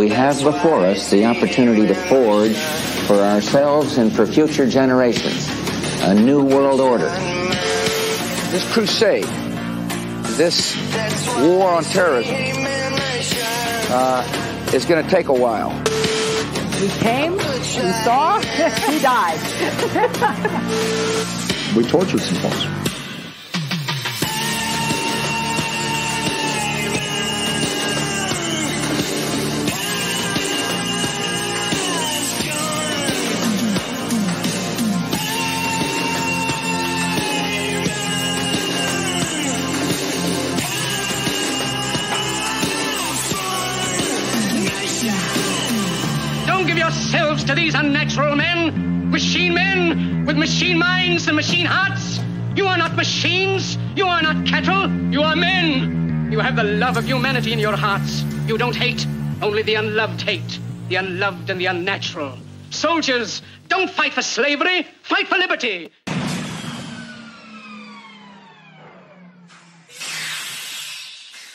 we have before us the opportunity to forge for ourselves and for future generations a new world order. This crusade, this war on terrorism, uh, is going to take a while. We came, we saw, we died. we tortured some folks. Minds and machine hearts. You are not machines. You are not cattle. You are men. You have the love of humanity in your hearts. You don't hate, only the unloved hate, the unloved and the unnatural. Soldiers, don't fight for slavery, fight for liberty.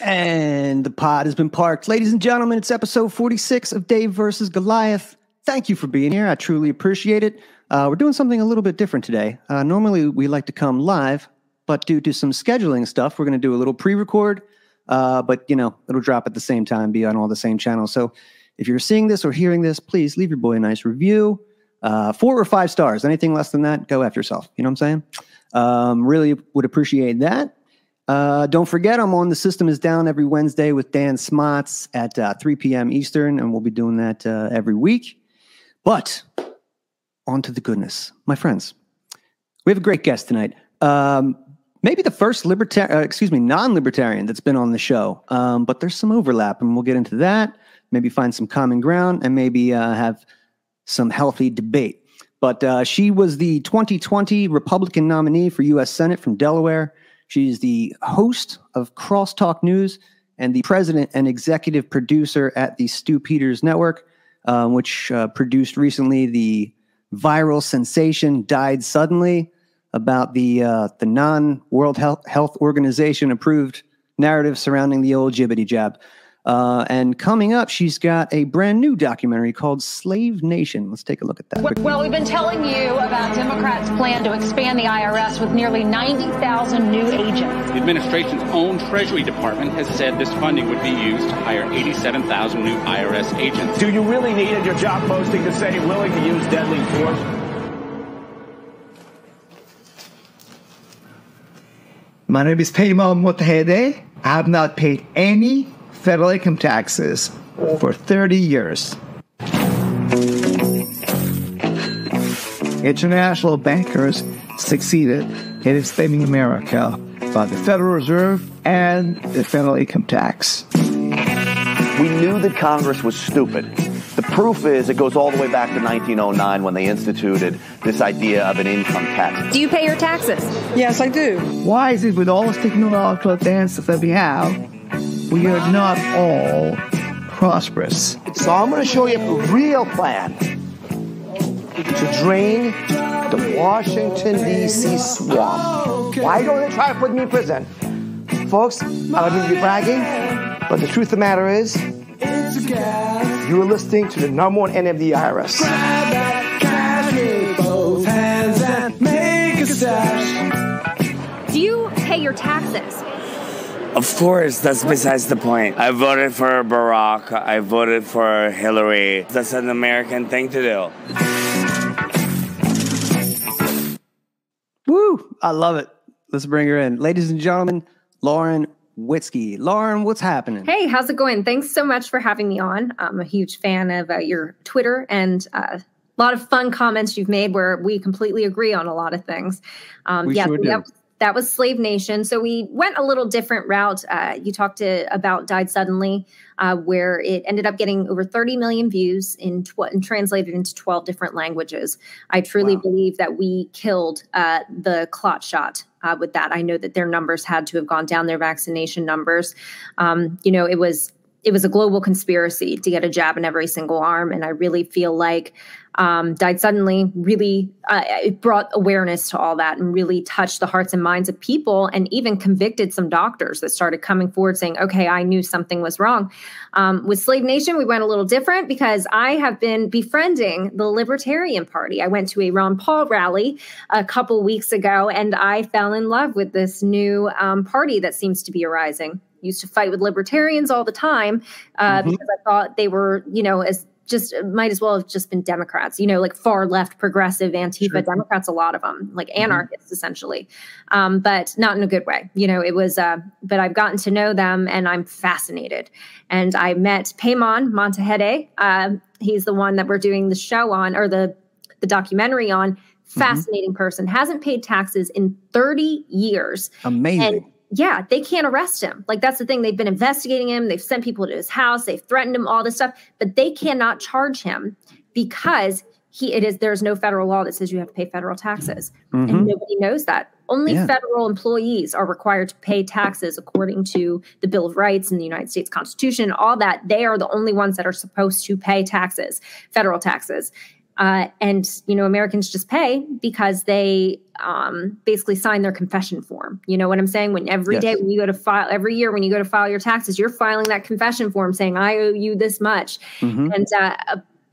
And the pod has been parked. Ladies and gentlemen, it's episode 46 of Dave versus Goliath thank you for being here. I truly appreciate it. Uh, we're doing something a little bit different today. Uh, normally, we like to come live, but due to some scheduling stuff, we're going to do a little pre-record. Uh, but you know, it'll drop at the same time, be on all the same channels. So, if you're seeing this or hearing this, please leave your boy a nice review. Uh, four or five stars. Anything less than that, go after yourself. You know what I'm saying? Um, really would appreciate that. Uh, don't forget, I'm on The System is Down every Wednesday with Dan Smots at uh, 3 p.m. Eastern, and we'll be doing that uh, every week. But on to the goodness, my friends. We have a great guest tonight. Um, maybe the first libertarian, uh, excuse me, non-libertarian that's been on the show. Um, but there's some overlap, and we'll get into that. Maybe find some common ground, and maybe uh, have some healthy debate. But uh, she was the 2020 Republican nominee for U.S. Senate from Delaware. She's the host of Crosstalk News and the president and executive producer at the Stu Peters Network um, which uh, produced recently the viral sensation "Died Suddenly" about the uh, the non World Health, Health Organization approved narrative surrounding the old jibbity jab. Uh, and coming up, she's got a brand new documentary called Slave Nation. Let's take a look at that. Well, we've been telling you about Democrats' plan to expand the IRS with nearly 90,000 new agents. The administration's own Treasury Department has said this funding would be used to hire 87,000 new IRS agents. Do you really need at your job posting to say willing to use deadly force? My name is Peymon Mottahedeh. I have not paid any federal income taxes for 30 years. International bankers succeeded in enslaving America by the Federal Reserve and the federal income tax. We knew that Congress was stupid. The proof is it goes all the way back to 1909 when they instituted this idea of an income tax. Do you pay your taxes? Yes, I do. Why is it with all the technological advances that we have, we are not all prosperous. So I'm going to show you a real plan to drain the Washington, D.C. swamp. Why don't they try to put me in prison? Folks, I don't mean to be bragging, but the truth of the matter is, you are listening to the number one enemy of the IRS. Grab that cash with both hands and make a stash. Do you pay your taxes? Of course, that's besides the point. I voted for Barack. I voted for Hillary. That's an American thing to do. Woo! I love it. Let's bring her in. Ladies and gentlemen, Lauren Witzke. Lauren, what's happening? Hey, how's it going? Thanks so much for having me on. I'm a huge fan of uh, your Twitter and uh, a lot of fun comments you've made where we completely agree on a lot of things. Um, we yeah, sure do that was Slave Nation. So we went a little different route. Uh, you talked to, about Died Suddenly, uh, where it ended up getting over 30 million views in tw- and translated into 12 different languages. I truly wow. believe that we killed uh, the clot shot uh, with that. I know that their numbers had to have gone down, their vaccination numbers. Um, you know, it was it was a global conspiracy to get a jab in every single arm. And I really feel like um, died suddenly really uh, it brought awareness to all that and really touched the hearts and minds of people and even convicted some doctors that started coming forward saying okay i knew something was wrong um, with slave nation we went a little different because i have been befriending the libertarian party i went to a ron paul rally a couple weeks ago and i fell in love with this new um, party that seems to be arising used to fight with libertarians all the time uh, mm-hmm. because i thought they were you know as just might as well have just been Democrats, you know, like far left, progressive, Antifa sure. Democrats, a lot of them, like mm-hmm. anarchists essentially, um, but not in a good way. You know, it was, uh, but I've gotten to know them and I'm fascinated. And I met Peymon Mottahedeh. Uh, he's the one that we're doing the show on or the, the documentary on. Mm-hmm. Fascinating mm-hmm. person, hasn't paid taxes in 30 years. Amazing. And yeah, they can't arrest him. Like that's the thing. They've been investigating him. They've sent people to his house. They've threatened him, all this stuff, but they cannot charge him because he it is there's no federal law that says you have to pay federal taxes. Mm-hmm. And nobody knows that. Only yeah. federal employees are required to pay taxes according to the Bill of Rights and the United States Constitution, all that. They are the only ones that are supposed to pay taxes, federal taxes. Uh, and you know americans just pay because they um, basically sign their confession form. You know what i'm saying? When every yes. day when you go to file every year when you go to file your taxes you're filing that confession form saying i owe you this much. Mm-hmm. and uh,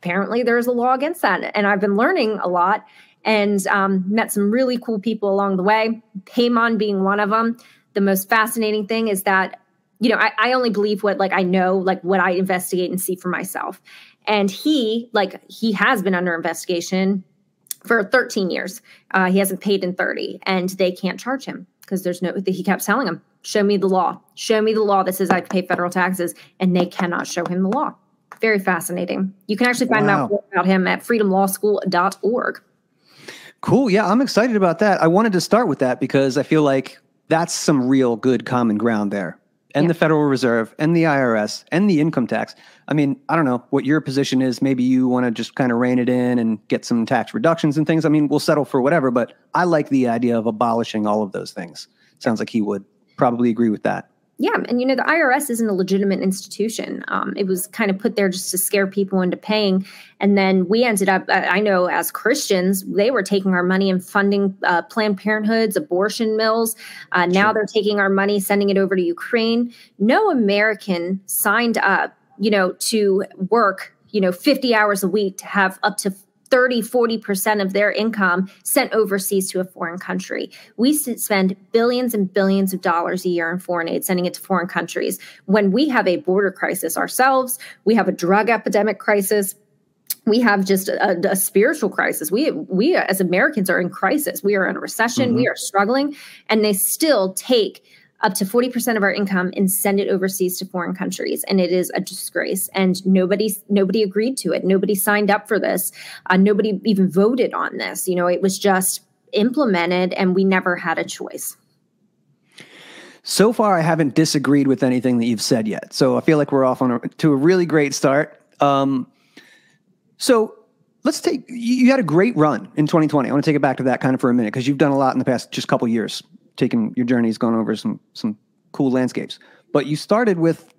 apparently there's a law against that. And i've been learning a lot and um, met some really cool people along the way. Peymon being one of them the most fascinating thing is that you know I, I only believe what like i know like what i investigate and see for myself and he, like, he has been under investigation for 13 years. Uh, he hasn't paid in 30, and they can't charge him because there's no, he kept telling them, show me the law, show me the law that says I pay federal taxes, and they cannot show him the law. Very fascinating. You can actually find wow. out about him at freedomlawschool.org. Cool. Yeah, I'm excited about that. I wanted to start with that because I feel like that's some real good common ground there and yeah. the Federal Reserve and the IRS and the income tax. I mean, I don't know what your position is. Maybe you want to just kind of rein it in and get some tax reductions and things. I mean, we'll settle for whatever, but I like the idea of abolishing all of those things. Sounds like he would probably agree with that. Yeah, and you know the IRS isn't a legitimate institution. Um, it was kind of put there just to scare people into paying, and then we ended up. I know as Christians, they were taking our money and funding uh, Planned Parenthoods, abortion mills. Uh, now sure. they're taking our money, sending it over to Ukraine. No American signed up, you know, to work, you know, fifty hours a week to have up to 30, 40% of their income sent overseas to a foreign country. We spend billions and billions of dollars a year in foreign aid, sending it to foreign countries. When we have a border crisis ourselves, we have a drug epidemic crisis we have just a, a, spiritual crisis. We we as Americans are in crisis. We are in a recession. Mm-hmm. We are struggling, and they still take up to 40% of our income and send it overseas to foreign countries. And it is a disgrace. And nobody nobody agreed to it. Nobody signed up for this. Uh, nobody even voted on this. You know it was just implemented and we never had a choice. So far i haven't disagreed with anything that you've said yet. So i feel like we're off on a, to a really great start. Um, so let's take you had a great run in 2020 i want to take it back to that kind of for a minute because you've done a lot in the past just couple years taken your journey's gone over some some cool landscapes. But you started with,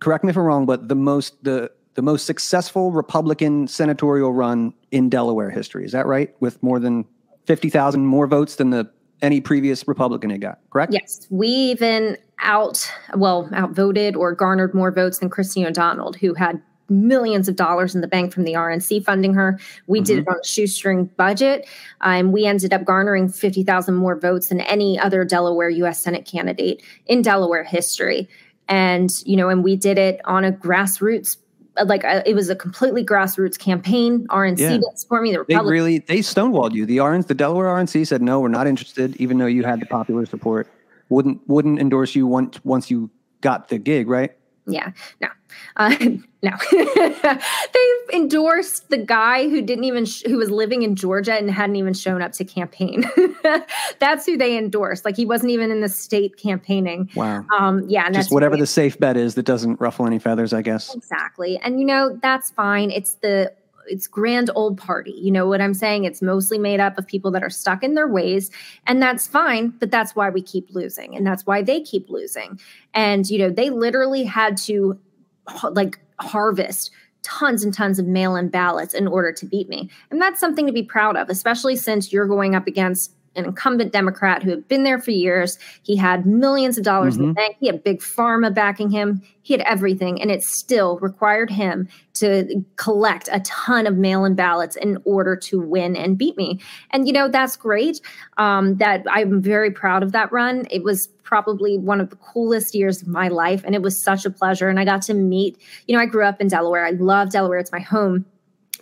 correct me if I'm wrong, but the most the the most successful Republican senatorial run in Delaware history. Is that right? With more than fifty thousand more votes than the any previous Republican had got. Correct? Yes, we even out well outvoted or garnered more votes than Christine O'Donnell, who had millions of dollars in the bank from the RNC funding her. We mm-hmm. did it on a shoestring budget. Um, we ended up garnering 50,000 more votes than any other Delaware U.S. Senate candidate in Delaware history. And, you know, and we did it on a grassroots like uh, it was a completely grassroots campaign. RNC yeah. didn't support me. The Republican- they really they stonewalled you. The RNC, the Delaware RNC said no, we're not interested, even though you had the popular support. Wouldn't wouldn't endorse you once once you got the gig, right? Yeah, no, uh, no. They've endorsed the guy who didn't even sh- who was living in Georgia and hadn't even shown up to campaign. that's who they endorsed. Like he wasn't even in the state campaigning. Wow. Um, yeah, and just whatever the safe bet is that doesn't ruffle any feathers, I guess. Exactly, and you know that's fine. It's the it's grand old party. You know what I'm saying? It's mostly made up of people that are stuck in their ways, and that's fine. But that's why we keep losing, and that's why they keep losing. And you know, they literally had to like harvest tons and tons of mail in ballots in order to beat me. And that's something to be proud of, especially since you're going up against an incumbent Democrat who had been there for years. He had millions of dollars mm-hmm. in the mm-hmm. bank. He had big pharma backing him. He had everything, and it still required him to collect a ton of mail-in ballots in order to win and beat me. And you know that's great. Um, that I'm very proud of that run. It was probably one of the coolest years of my life, and it was such a pleasure. And I got to meet. You know, I grew up in Delaware. I love Delaware. It's my home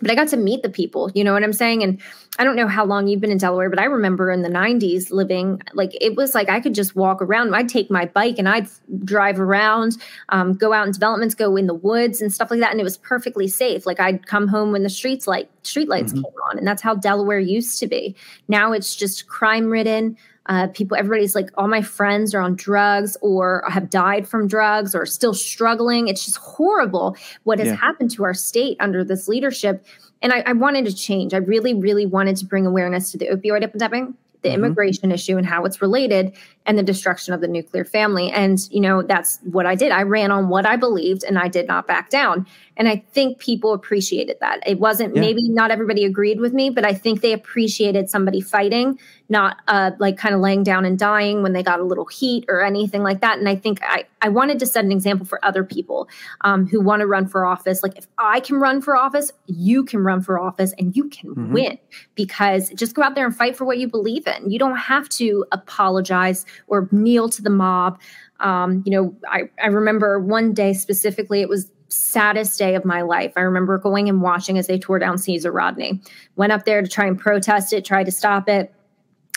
but I got to meet the people, you know what I'm saying? And I don't know how long you've been in Delaware, but I remember in the 90s living like it was like I could just walk around. I'd take my bike and I'd drive around, um, go out in developments, go in the woods and stuff like that. And it was perfectly safe. Like I'd come home when the streets like street lights mm-hmm. came on. And that's how Delaware used to be. Now it's just crime ridden. Uh, people, everybody's like, all my friends are on drugs or have died from drugs or still struggling. It's just horrible what has yeah. happened to our state under this leadership. And I, I, wanted to change. I really, really wanted to bring awareness to the opioid epidemic, the mm-hmm. immigration issue, and how it's related, and the destruction of the nuclear family. And, you know, that's what I did. I ran on what I believed and I did not back down. And I think people appreciated that. It wasn't, yeah. maybe not everybody agreed with me, but I think they appreciated somebody fighting, not uh, like kind of laying down and dying when they got a little heat or anything like that. And I think I, I wanted to set an example for other people um, who want to run for office. Like, if I can run for office, you can run for office and you can mm-hmm. win because just go out there and fight for what you believe in. You don't have to apologize or kneel to the mob. Um, you know, I, I remember one day specifically, it was saddest day of my life. I remember going and watching as they tore down Caesar Rodney. Went up there to try and protest it, tried to stop it.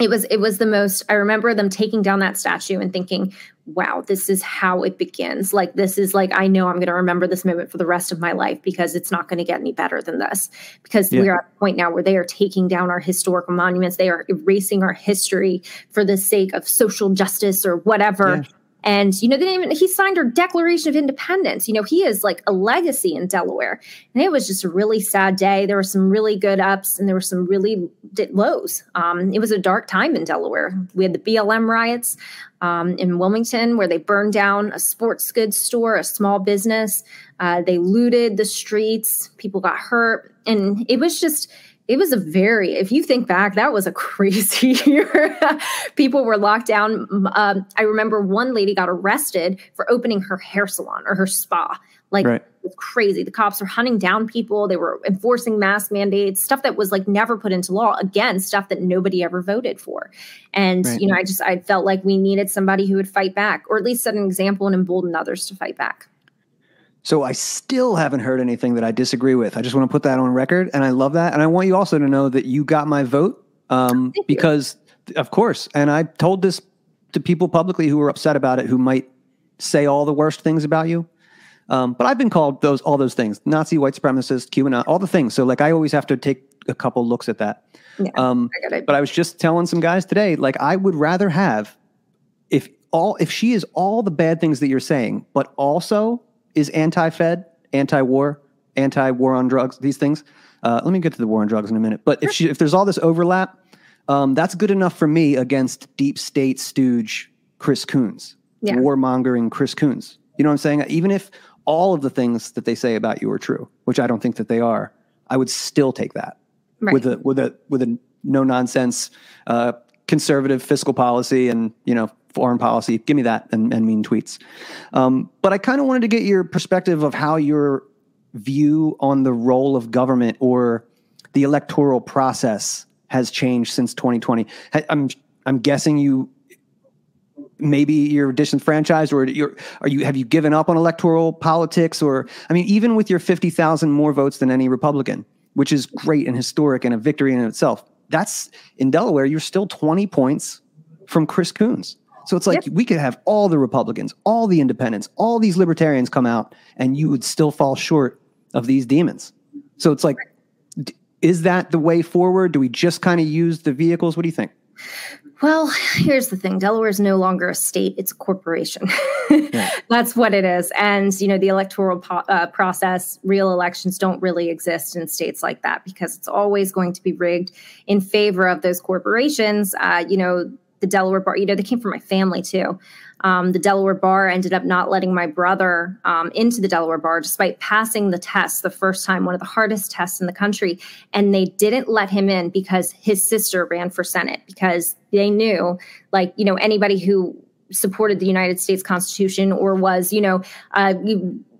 It was it was the most I remember them taking down that statue and thinking, wow, this is how it begins. Like this is like I know I'm going to remember this moment for the rest of my life because it's not going to get any better than this. Because yeah. we're at a point now where they are taking down our historical monuments, they are erasing our history for the sake of social justice or whatever. Yeah and, you know, they even, he signed our Declaration of Independence. You know, he is like a legacy in Delaware. And it was just a really sad day. There were some really good ups and there were some really lows. Um, it was a dark time in Delaware. We had the BLM riots um, in Wilmington where they burned down a sports goods store, a small business. Uh, they looted the streets. People got hurt. And it was just, it was a very if you think back that was a crazy year. People were locked down. Um, i remember one lady got arrested for opening her hair salon or her spa. Like right. it was crazy. The cops were hunting down people. They were enforcing mask mandates stuff that was like never put into law. Again stuff that nobody ever voted for. And right. you know i just i felt like we needed somebody who would fight back or at least set an example and embolden others to fight back so I still haven't heard anything that I disagree with. I just want to put that on record, and I love that. And I want you also to know that you got my vote um, because, of course, and I told this to people publicly who were upset about it, who might say all the worst things about you. Um, but I've been called those all those things: Nazi, white supremacist, QAnon, all the things. So like, I always have to take a couple looks at that. Yeah, um, I but I was just telling some guys today, like, I would rather have if all if she is all the bad things that you're saying, but also is anti-Fed, anti-war, anti-war on drugs. These things. Uh, let me get to the war on drugs in a minute. But if she, if there's all this overlap, um, that's good enough for me against deep state stooge Chris Coons, yeah. warmongering Chris Coons. You know what I'm saying? Even if all of the things that they say about you are true, which I don't think that they are, I would still take that right. with a with a with a no nonsense uh, conservative fiscal policy and you know foreign policy. Give me that and, and mean tweets. Um, but I kind of wanted to get your perspective of how your view on the role of government or the electoral process has changed since 2020. I'm I'm guessing you maybe you're disenfranchised or you're are you have you given up on electoral politics or I mean even with your 50,000 more votes than any Republican, which is great and historic and a victory in itself. That's in Delaware you're still 20 points from Chris Coons. So it's like yep. we could have all the Republicans, all the independents, all these libertarians come out, and you would still fall short of these demons. So it's like, is that the way forward? Do we just kind of use the vehicles? What do you think? Well, here's the thing Delaware is no longer a state, it's a corporation. yeah. That's what it is. And, you know, the electoral po- uh, process, real elections don't really exist in states like that because it's always going to be rigged in favor of those corporations. Uh, you know, the Delaware bar. You know, they came from my family too. um, the Delaware bar ended up not letting my brother um, into the Delaware bar despite passing the test the first time, one of the hardest tests in the country. And they didn't let him in because his sister ran for Senate because they knew, like, you know, anybody who supported the United States Constitution or was, you know, uh,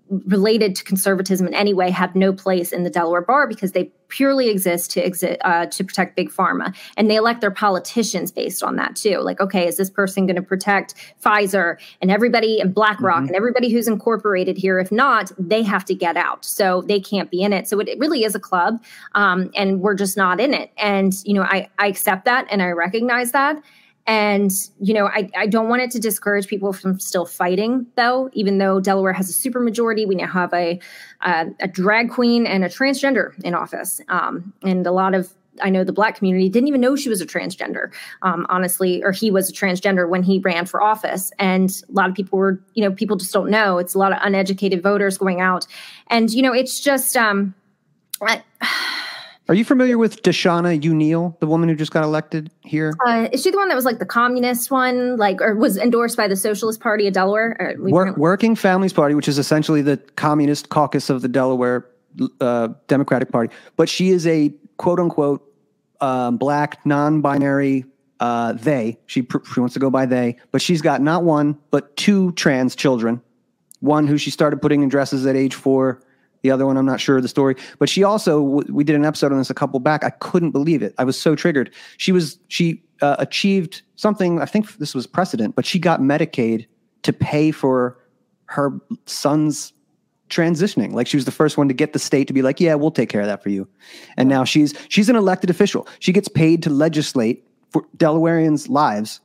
related to conservatism in any way have no place in the Delaware bar because they purely exist to exist uh, to protect big pharma, and they elect their politicians based on that too. Like, okay, is this person going to protect Pfizer and everybody and BlackRock mm-hmm. and everybody who's incorporated here? If not, they have to get out, so they can't be in it. So it, it really is a club, um, and we're just not in it. And you know, I I accept that and I recognize that. And, you know, I, I don't want it to discourage people from still fighting, though, even though Delaware has a supermajority. We now have a, uh, a drag queen and a transgender in office. Um, and a lot of I know the black community didn't even know she was a transgender, um, honestly, or he was a transgender when he ran for office. And a lot of people were, you know, people just don't know. It's a lot of uneducated voters going out. And, you know, it's just, um, I, are you familiar with DeShanna O'Neal, the woman who just got elected here? Uh, is she the one that was like the communist one, like, or was endorsed by the Socialist Party of Delaware? Work, Working Families Party, which is essentially the communist caucus of the Delaware uh, Democratic Party. But she is a quote unquote um, black, non binary uh, they. She, she wants to go by they, but she's got not one, but two trans children. One who she started putting in dresses at age four the other one, I'm not sure of the story, but she also we did an episode on this a couple back. I couldn't believe it. I was so triggered. She was she uh, achieved something. I think this was precedent, but she got Medicaid to pay for her son's transitioning. Like she was the first one to get the state to be like, "Yeah, we'll take care of that for you." And now she's she's an elected official. She gets paid to legislate for Delawareans' lives.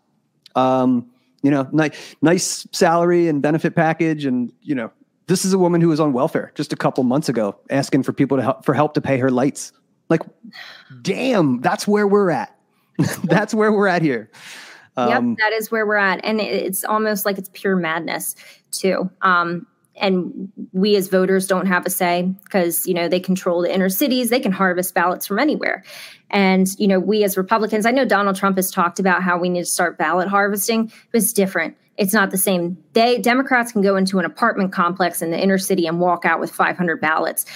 Um, you know, nice nice salary and benefit package, and you know, this is a woman who was on welfare just a couple months ago, asking for people to help for help to pay her lights. Like, damn, that's where we're at. that's where we're at here. Um, yep, that is where we're at, and it's almost like it's pure madness too. Um, and we as voters don't have a say because you know they control the inner cities they can harvest ballots from anywhere and you know we as republicans i know donald trump has talked about how we need to start ballot harvesting but it's different it's not the same. They Democrats can go into an apartment complex in the inner city and walk out with 500 ballots.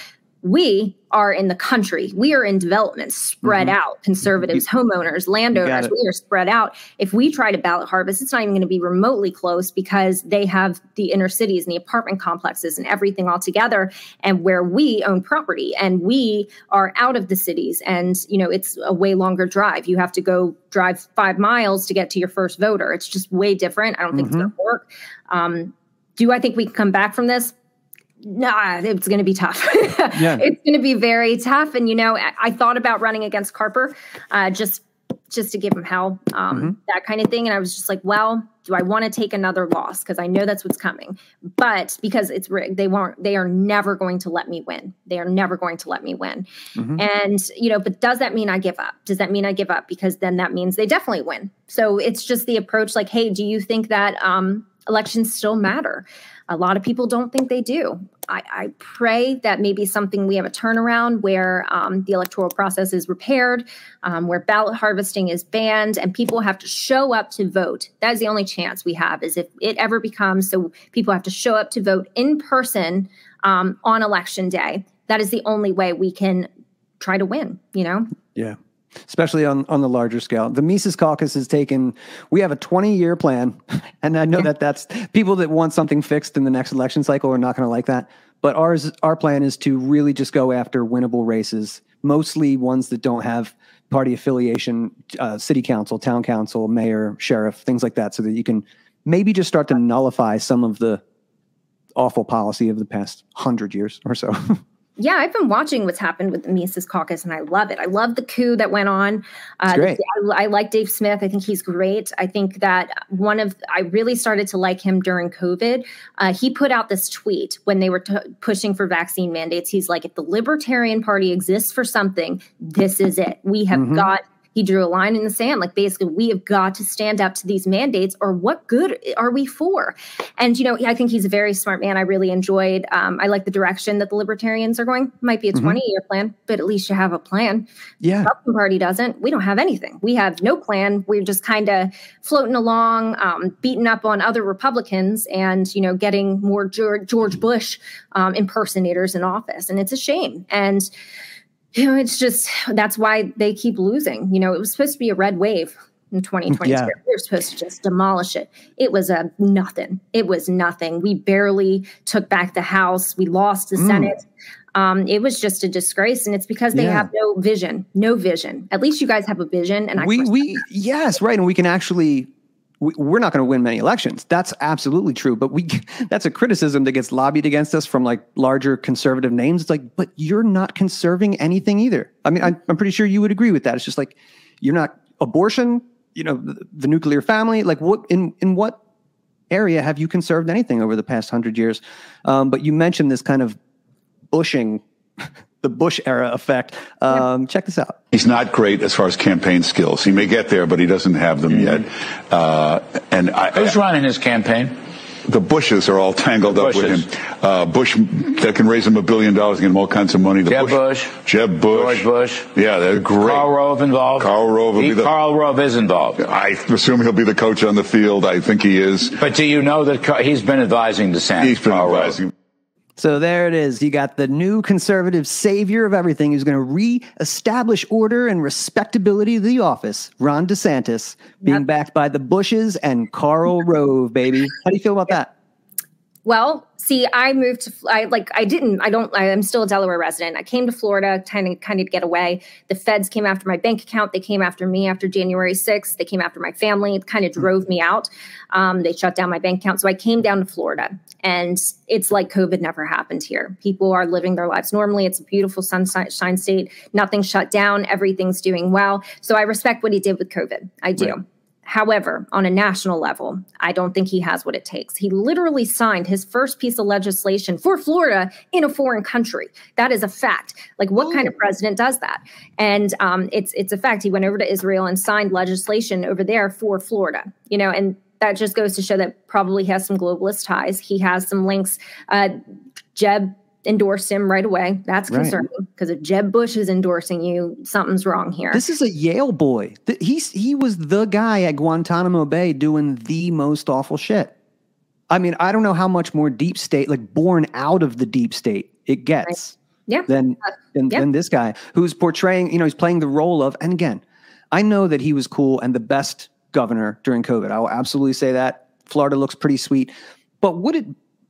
We are in the country. We are in development, spread mm-hmm. out. Conservatives, you, homeowners, landowners, we are spread out. If we try to ballot harvest, it's not even going to be remotely close because they have the inner cities and the apartment complexes and everything all together, and where we own property and we are out of the cities. And, you know, it's a way longer drive. You have to go drive five miles to get to your first voter. It's just way different. I don't think mm-hmm. it's going to work. Um, do I think we can come back from this? Nah, it's going to be tough. yeah. It's going to be very tough. And, you know, I, I thought about running against Carper uh, just just to give him hell, um, mm-hmm. that kind of thing. And I was just like, well, do I want to take another loss? Because I know that's what's coming. But because it's rigged, they won't, they are never going to let me win. They are never going to let me win. Mm-hmm. And, you know, but does that mean I give up? Does that mean I give up? Because then that means they definitely win. So it's just the approach like, hey, do you think that um, elections still matter? A lot of people don't think they do. I, I pray that maybe something we have a turnaround where um, the electoral process is repaired, um, where ballot harvesting is banned, and people have to show up to vote. That is the only chance we have. Is if it ever becomes so people have to show up to vote in person um, on election day. That is the only way we can try to win. You know. Yeah especially on, on the larger scale. The Mises Caucus has taken, we have a 20 year plan. And I know that that's people that want something fixed in the next election cycle are not going to like that. But ours, our plan is to really just go after winnable races, mostly ones that don't have party affiliation, uh, city council, town council, mayor, sheriff, things like that, so that you can maybe just start to nullify some of the awful policy of the past hundred years or so. yeah, I've been watching what's happened with the Mises Caucus, and I love it. I love the coup that went on. Uh, great. I, I, like Dave Smith. I think he's great. I think that one of I really started to like him during COVID. Uh, he put out this tweet when they were t- pushing for vaccine mandates. He's like, if the Libertarian Party exists for something, this is it. We have mm-hmm. got he drew a line in the sand. Like basically, we have got to stand up to these mandates, or what good are we for? And you know, I think he's a very smart man. I really enjoyed. Um, I like the direction that the libertarians are going. Might be a Mhm. 20 year plan, but at least you have a plan. Yeah. Republican Party doesn't. We don't have anything. We have no plan. We're just kind of floating along, um, beating up on other Republicans, and you know, getting more George, George Bush um, impersonators in office, and it's a shame. And you know, it's just that's why they keep losing. You know, it was supposed to be a red wave in 2022. Yeah. We were supposed to just demolish it. It was a nothing. It was nothing. We barely took back the House. We lost the Mm. Senate. Um, it was just a disgrace, and it's because they Yeah. have no vision. No vision. At least you guys have a vision, and I we we yes right and we can actually we're not going to win many elections. That's absolutely true but we that's a criticism that gets lobbied against us from like larger conservative names. It's like but you're not conserving anything either. I mean I'm, I'm pretty sure you would agree with that. It's just like you're not abortion you know the, the nuclear family. Like what in in what area have you conserved anything over the past hundred years? Um, but you mentioned this kind of bushing the bush era effect um, check this out He's not great as far as campaign skills. He may get there, but he doesn't have them yet. Uh, and I, Who's running his campaign? The Bushes are all tangled up with him. Uh, Bush that can raise him a billion dollars and get him all kinds of money. The Jeb Bush. Jeb Bush. George Bush. Yeah, they're great. Karl Rove involved. Karl Rove will He- be the. Karl Rove is involved. I assume he'll be the coach on the field. I think he is. But do you know that Car- he's been advising DeSantis? He's been advising. Rove. So there it is. You got the new conservative savior of everything who's going to re-establish order and respectability of the office, Ron DeSantis, being backed by the Bushes and Karl Rove, baby. How do you feel about that? Well, see, I moved to I like I didn't I don't I am still a Delaware resident. I came to Florida kind of kind of get away. The feds came after my bank account. They came after me after January 6th. They came after my family. It kind of drove me out. Um, they shut down my bank account. So I came down to Florida and it's like COVID never happened here. People are living their lives normally. It's a beautiful sunshine state. Nothing's shut down. Everything's doing well. So I respect what he did with COVID. I do. Right. However, on a national level, I don't think he has what it takes. He literally signed his first piece of legislation for Florida in a foreign country. That is a fact. Like, what kind of president does that? And um, it's it's a fact. He went over to Israel and signed legislation over there for Florida. You know, and that just goes to show that probably has some globalist ties. He has some links. Uh, Jeb endorsed him right away. That's Right. concerning because if Jeb Bush is endorsing you, something's wrong here. This is a Yale boy. He's he was the guy at Guantanamo Bay doing the most awful shit. I mean, I don't know how much more deep state, like born out of the deep state, it gets yeah. than than, yeah. than this guy who's portraying. You know, he's playing the role of. And again, I know that he was cool and the best governor during COVID. I will absolutely say that. Florida looks pretty sweet, but would it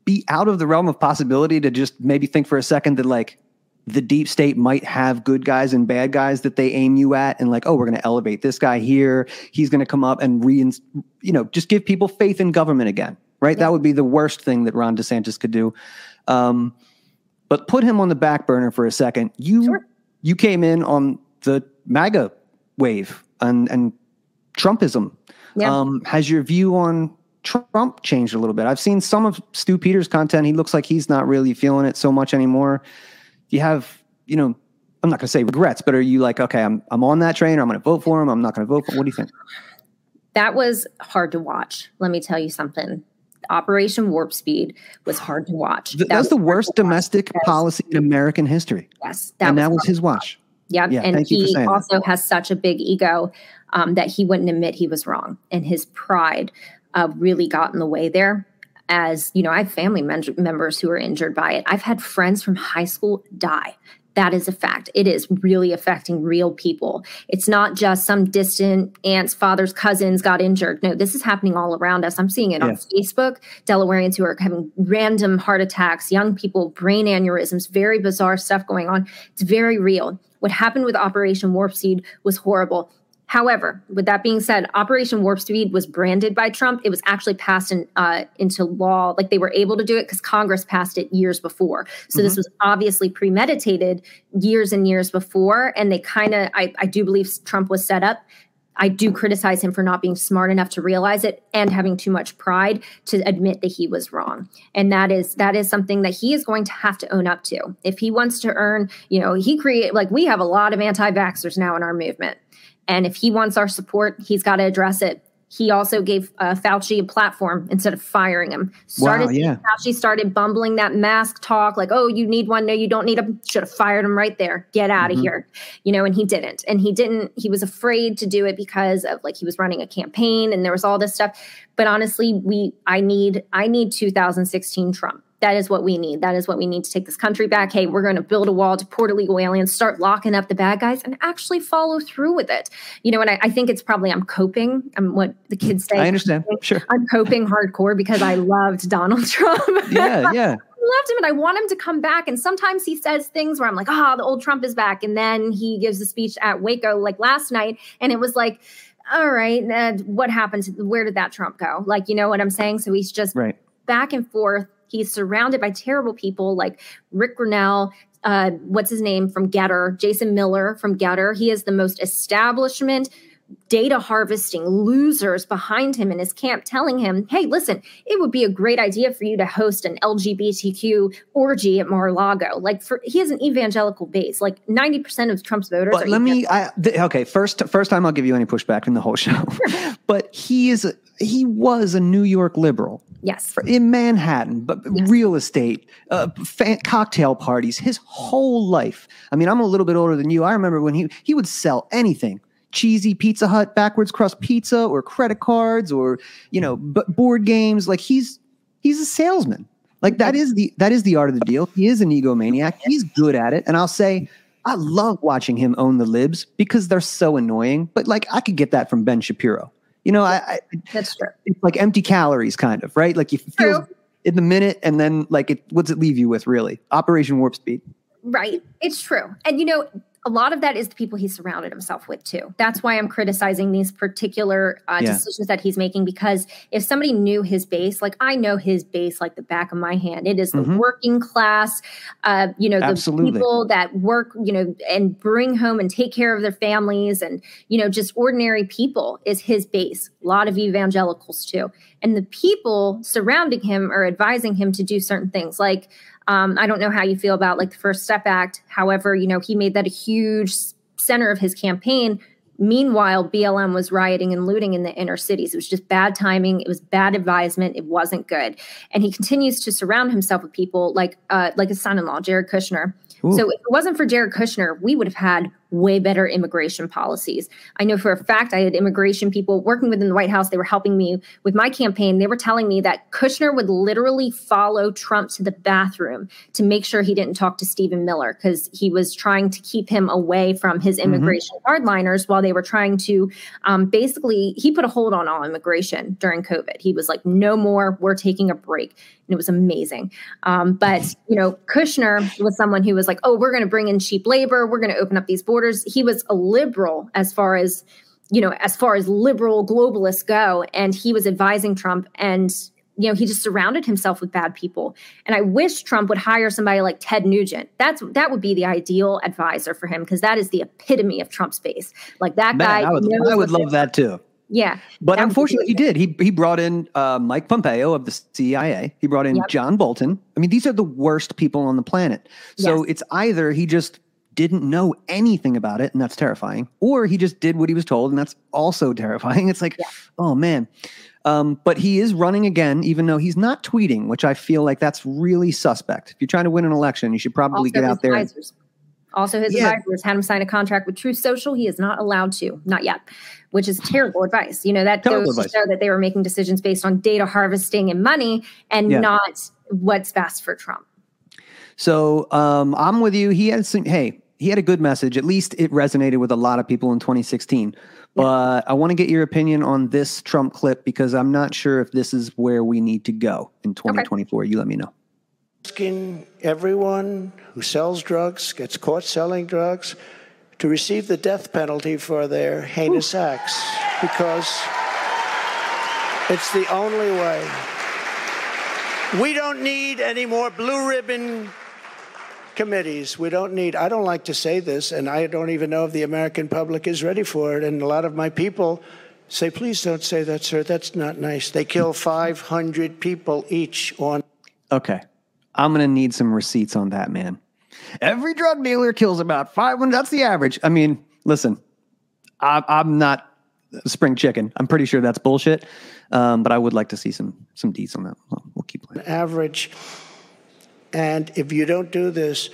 be out of the realm of possibility to just maybe think for a second that like the deep state might have good guys and bad guys that they aim you at and like oh we're going to elevate this guy here. He's going to come up and re you know just give people faith in government again right? That would be the worst thing that ron desantis could do. Um, but put him on the back burner for a second. You you came in on the maga wave and and trumpism. Yeah. um, has your view on Trump changed a little bit. I've seen some of Stu Peters' content. He looks like he's not really feeling it so much anymore. Do you have, you know, I'm not going to say regrets, but are you like, okay, I'm I'm on that train, or I'm going to vote for him, I'm not going to vote for him? What do you think? that was hard to watch. Let me tell you something. Operation Warp Speed was hard to watch. Th- That That's was the worst to watch. domestic policy in American history. Yes, and that was was his watch. Yep. Yeah, and thank you for he saying that. also has such a big ego um, that he wouldn't admit he was wrong. And his pride uh, really got in the way there. As you know, I have family men- members who are injured by it. I've had friends from high school die. That is a fact. It is really affecting real people. It's not just some distant aunts, fathers, cousins got injured. No, this is happening all around us. I'm seeing it on Facebook. Delawareans who are having random heart attacks, young people, brain aneurysms, very bizarre stuff going on. It's very real. What happened with Operation Warp Speed was horrible. However, with that being said, Operation Warp Speed was branded by Trump. It was actually passed in, uh, into law. Like they were able to do it because Congress passed it years before. So this Mhm. was obviously premeditated years and years before. And they kind of, I, I do believe Trump was set up. I do criticize him for not being smart enough to realize it and having too much pride to admit that he was wrong. And that is that is something that he is going to have to own up to. If he wants to earn, you know, he create like we have a lot of anti-vaxxers now in our movement. And if he wants our support, he's got to address it. He also gave uh, Fauci a platform instead of firing him. Started, Wow, yeah. Fauci started bumbling that mask talk, like, "Oh, you need one? No, you don't need them." Should have fired him right there. Get out of Mhm. here, you know. And he didn't. And he didn't. He was afraid to do it because of like he was running a campaign and there was all this stuff. But honestly, we I need I need 2016 Trump. That is what we need. That is what we need to take this country back. Hey, we're going to build a wall, to deport illegal aliens, start locking up the bad guys, and actually follow through with it. You know, and I, I think it's probably I'm coping. I'm what the kids say. I understand. Sure. I'm coping hardcore because I loved Donald Trump. Yeah, yeah. I loved him and I want him to come back. And sometimes he says things where I'm like, ah, the old Trump is back. And then he gives a speech at Waco like last night. And it was like, all right, what happened? To, where did that Trump go? Like, you know what I'm saying? So he's just Right. back and forth. He's surrounded by terrible people like Rick Grinnell. Uh, what's his name from Gettr? Jason Miller from Gettr. He is the most establishment data harvesting losers behind him in his camp telling him, hey, listen, it would be a great idea for you to host an LGBTQ orgy at Mar-a-Lago. Like for he has an evangelical base. Like 90% of Trump's voters But let me. I, th- okay, first, first time I'll give you any pushback in the whole show. but he is. a- He was a New York liberal. Yes. In Manhattan, but real estate, uh, fan, cocktail parties, his whole life. I mean, I'm a little bit older than you. I remember when he he would sell anything. Cheesy Pizza Hut backwards crust pizza or credit cards or you know b- board games. Like he's he's a salesman. Like that is the that is the art of the deal. He is an egomaniac. He's good at it. And i'll say i love watching him own the libs because they're so annoying. But like i could get that from ben shapiro you know i, I that's true. it's like empty calories kind of right? Like you feel in the minute and then like it what's it leave you with really? Operation warp speed. Right. It's true. And you know, a lot of that is the people he surrounded himself with too. That's why I'm criticizing these particular uh, Yeah. decisions that he's making because if somebody knew his base, like I know his base like the back of my hand, it is the Mhm. working class, uh, you know, the Absolutely. people that work, you know, and bring home and take care of their families and, you know, just ordinary people is his base. A lot of evangelicals too. And the people surrounding him are advising him to do certain things like, um, I don't know how you feel about like the First Step Act. However, you know, he made that a huge center of his campaign. Meanwhile, BLM was rioting and looting in the inner cities. It was just bad timing. It was bad advisement. It wasn't good. And he continues to surround himself with people like uh, like his son-in-law, Jared Kushner. Ooh. So if it wasn't for Jared Kushner, we would have had way better immigration policies. I know for a fact I had immigration people working within the White House. They were helping me with my campaign. They were telling me that Kushner would literally follow Trump to the bathroom to make sure he didn't talk to Stephen Miller because he was trying to keep him away from his immigration hardliners while they were trying to um, basically, he put a hold on all immigration during COVID. He was like, no more, we're taking a break. And it was amazing. Um, but, you know, Kushner was someone who was like, oh, we're going to bring in cheap labor. We're going to open up these borders. He was a liberal as far as, you know, as far as liberal globalists go. And he was advising Trump and, you know, he just surrounded himself with bad people. And I wish Trump would hire somebody like Ted Nugent. That's that would be the ideal advisor for him because that is the epitome of Trump's base. Like that Man, guy. I would, I would love that too Yeah. But that would be unfortunately, he did. He he brought in uh, Mike Pompeo of the CIA. He brought in Yep. John Bolton. I mean, these are the worst people on the planet. So Yes. it's either he just didn't know anything about it, and that's terrifying, or he just did what he was told, and that's also terrifying. It's like, oh man. Um, but he is running again, even though he's not tweeting, which I feel like that's really suspect. If you're trying to win an election, you should probably also get out there. advisors. Also, his Yeah. advisors had him sign a contract with Truth Social. He is not allowed to, not yet, which is terrible advice. You know, that Terrible goes advice. to show that they were making decisions based on data harvesting and money and Yeah. not what's best for Trump. So um, I'm with you. He had some. Hey, he had a good message. At least it resonated with a lot of people in 2016. But I want to get your opinion on this Trump clip because I'm not sure if this is where we need to go in 2024. You let me know. asking everyone who sells drugs, gets caught selling drugs, to receive the death penalty for their heinous acts because it's the only way. We don't need any more blue ribbon committees. We don't need, I don't like to say this, and I don't even know if the American public is ready for it. And a lot of my people say, please don't say that, sir. That's not nice. They kill 500 people each on. Okay. I'm going to need some receipts on that, man. Every drug dealer kills about 500. That's the average. I mean, listen, I, I'm not spring chicken. I'm pretty sure that's bullshit. Um, but I would like to see some some deeds on that. We'll, keep playing. average. And if you don't do this,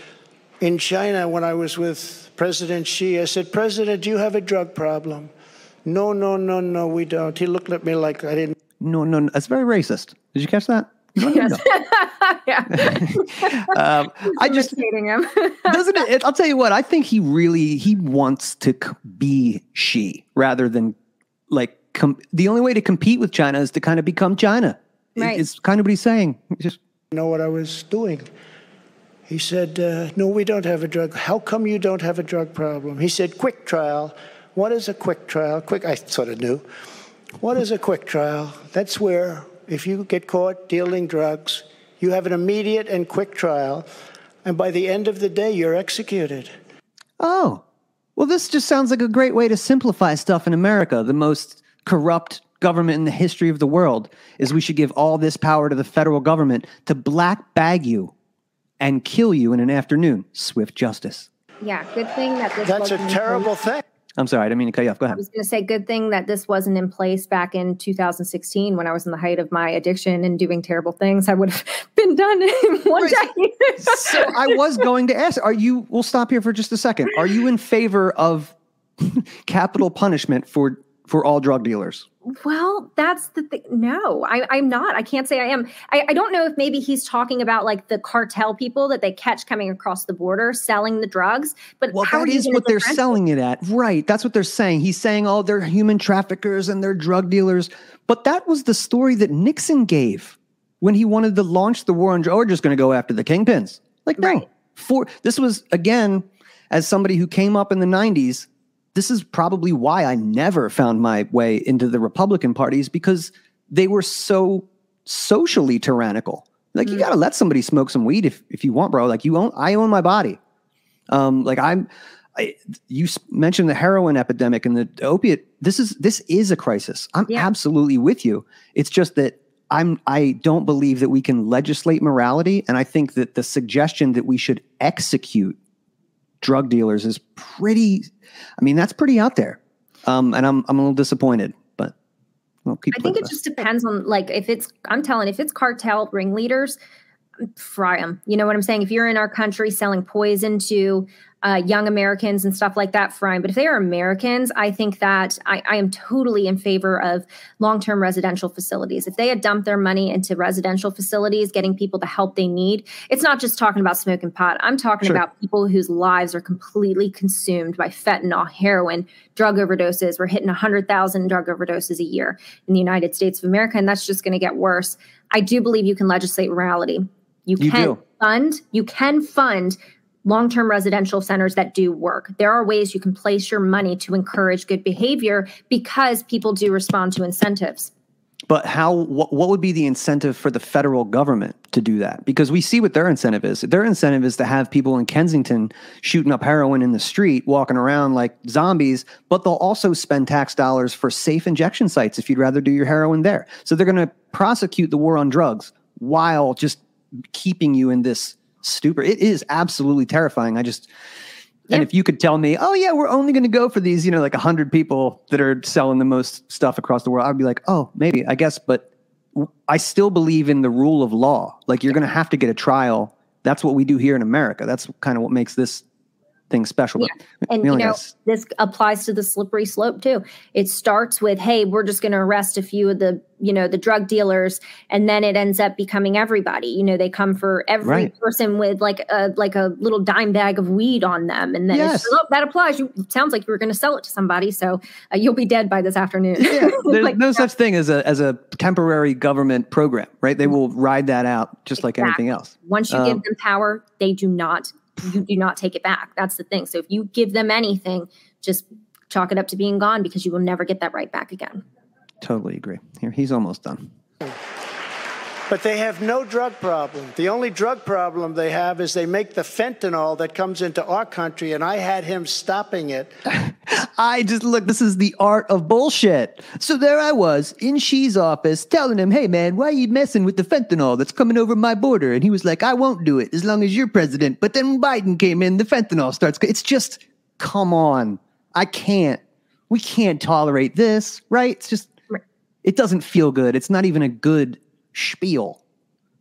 in China, when I was with President Xi, I said, President, do you have a drug problem? No, no, no, no, we don't. He looked at me like I didn't. No, no, no, that's very racist. Did you catch that? No, no, no. um, I just hating him. doesn't it, I'll tell you what. I think he really he wants to be Xi rather than like com- the only way to compete with China is to kind of become China. It- Right. It's kind of what he's saying. It's Just know what I was doing. He said, uh, No, we don't have a drug. How come you don't have a drug problem? He said, Quick trial. What is a quick trial? Quick, I sort of knew. What is a quick trial? That's where, if you get caught dealing drugs, you have an immediate and quick trial, and by the end of the day, you're executed. oh, well, this just sounds like a great way to simplify stuff in America. The most corrupt government in the history of the world is we should give all this power to the federal government to black bag you and kill you in an afternoon. Swift justice. Yeah, good thing that this That's a wasn't in terrible thing. I'm sorry, I didn't mean to cut you off. Go ahead. I was going to say, good thing that this wasn't in place back in 2016 when I was in the height of my addiction and doing terrible things. I would have been done in one day. so I was going to ask, are you, we'll stop here for just a second. Are you in favor of capital punishment for, for all drug dealers? Well, that's the thing. No, I, I'm not. I can't say I am. I, I don't know if maybe he's talking about like the cartel people that they catch coming across the border selling the drugs. But Well, how that is what they're selling it at. Right. That's what they're saying. He's saying, oh, they're human traffickers and they're drug dealers. But that was the story that Nixon gave when he wanted to launch the war on drugs. We're just going to go after the kingpins. Like, no. For, this was, again, as somebody who came up in the 90s, this is probably why I never found my way into the Republican parties because they were so socially tyrannical. Like, you got to let somebody smoke some weed if, if you want, bro. Like, you own, I own my body. Um, like I'm, I, you mentioned the heroin epidemic and the opiate. This is this is a crisis. I'm absolutely with you. It's just that I'm I don't believe that we can legislate morality, and I think that the suggestion that we should execute drug dealers is pretty. I mean, that's pretty out there. Um, and I'm I'm a little disappointed, but we'll keep. I think it with just depends on like if it's I'm telling if it's cartel ringleaders, fry them. You know what I'm saying? If you're in our country selling poison to uh, young Americans and stuff like that, 'em. But if they are Americans, I think that I, I am totally in favor of long-term residential facilities. If they had dumped their money into residential facilities, getting people the help they need, it's not just talking about smoking pot. I'm talking Sure. about people whose lives are completely consumed by fentanyl, heroin, drug overdoses. We're hitting 100,000 drug overdoses a year in the United States of America, and that's just going to get worse. I do believe you can legislate morality. You You can do. fund, you can fund long-term residential centers that do work. There are ways you can place your money to encourage good behavior because people do respond to incentives. But how? What, what would be the incentive for the federal government to do that? Because we see what their incentive is. Their incentive is to have people in Kensington shooting up heroin in the street, walking around like zombies. But they'll also spend tax dollars for safe injection sites if you'd rather do your heroin there. So they're going to prosecute the war on drugs while just keeping you in this stupor. It is absolutely terrifying. I just. And if you could tell me, oh yeah, we're only going to go for these, you know, like a hundred people that are selling the most stuff across the world, I'd be like, oh, maybe, I guess. But I still believe in the rule of law. Like you're going to have to get a trial. That's what we do here in America. That's kind of what makes this thing special. But And you know, got s- this applies to the slippery slope too. It starts with, "Hey, we're just going to arrest a few of the, you know, the drug dealers," and then it ends up becoming everybody. You know, they come for every Right. person with like a like a little dime bag of weed on them, and then Yes. oh, that applies. You sounds like you were going to sell it to somebody, so uh, you'll be dead by this afternoon. There's Like, no such thing as a as a temporary government program, right? They will ride that out just like anything else. Once you Um, give them power, they do not you do not take it back. That's the thing. So if you give them anything, just chalk it up to being gone because you will never get that right back again. Totally agree. Here, he's almost done. But they have no drug problem. The only drug problem they have is they make the fentanyl that comes into our country, and I had him stopping it. I just look, this is the art of bullshit. So there I was in Xi's office telling him, hey man, why are you messing with the fentanyl that's coming over my border? And he was like, I won't do it as long as you're president. But then Biden came in, the fentanyl starts. It's just, come on. I can't. we can't tolerate this, right? It's just, it doesn't feel good. It's not even a good spiel.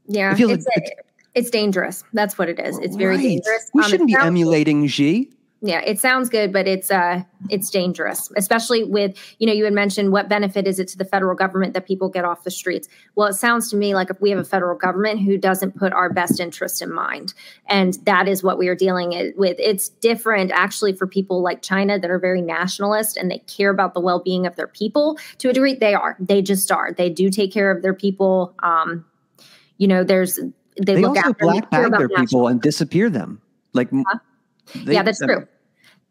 Yeah, It feels it's, like it's dangerous. That's what it is. It's very Right. dangerous. We Um, shouldn't be sounds- emulating Xi. Yeah, it sounds good, but it's uh it's dangerous, especially with you know you had mentioned what benefit is it to the federal government that people get off the streets? Well, it sounds to me like if we have a federal government who doesn't put our best interest in mind, and that is what we are dealing with. It's different actually for people like China that are very nationalist and they care about the well being of their people to a degree. They are, they just are. They do take care of their people. Um, you know, there's they, They, look also after black bag their people and disappear them. Like, they- yeah, that's true.